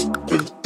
Justin.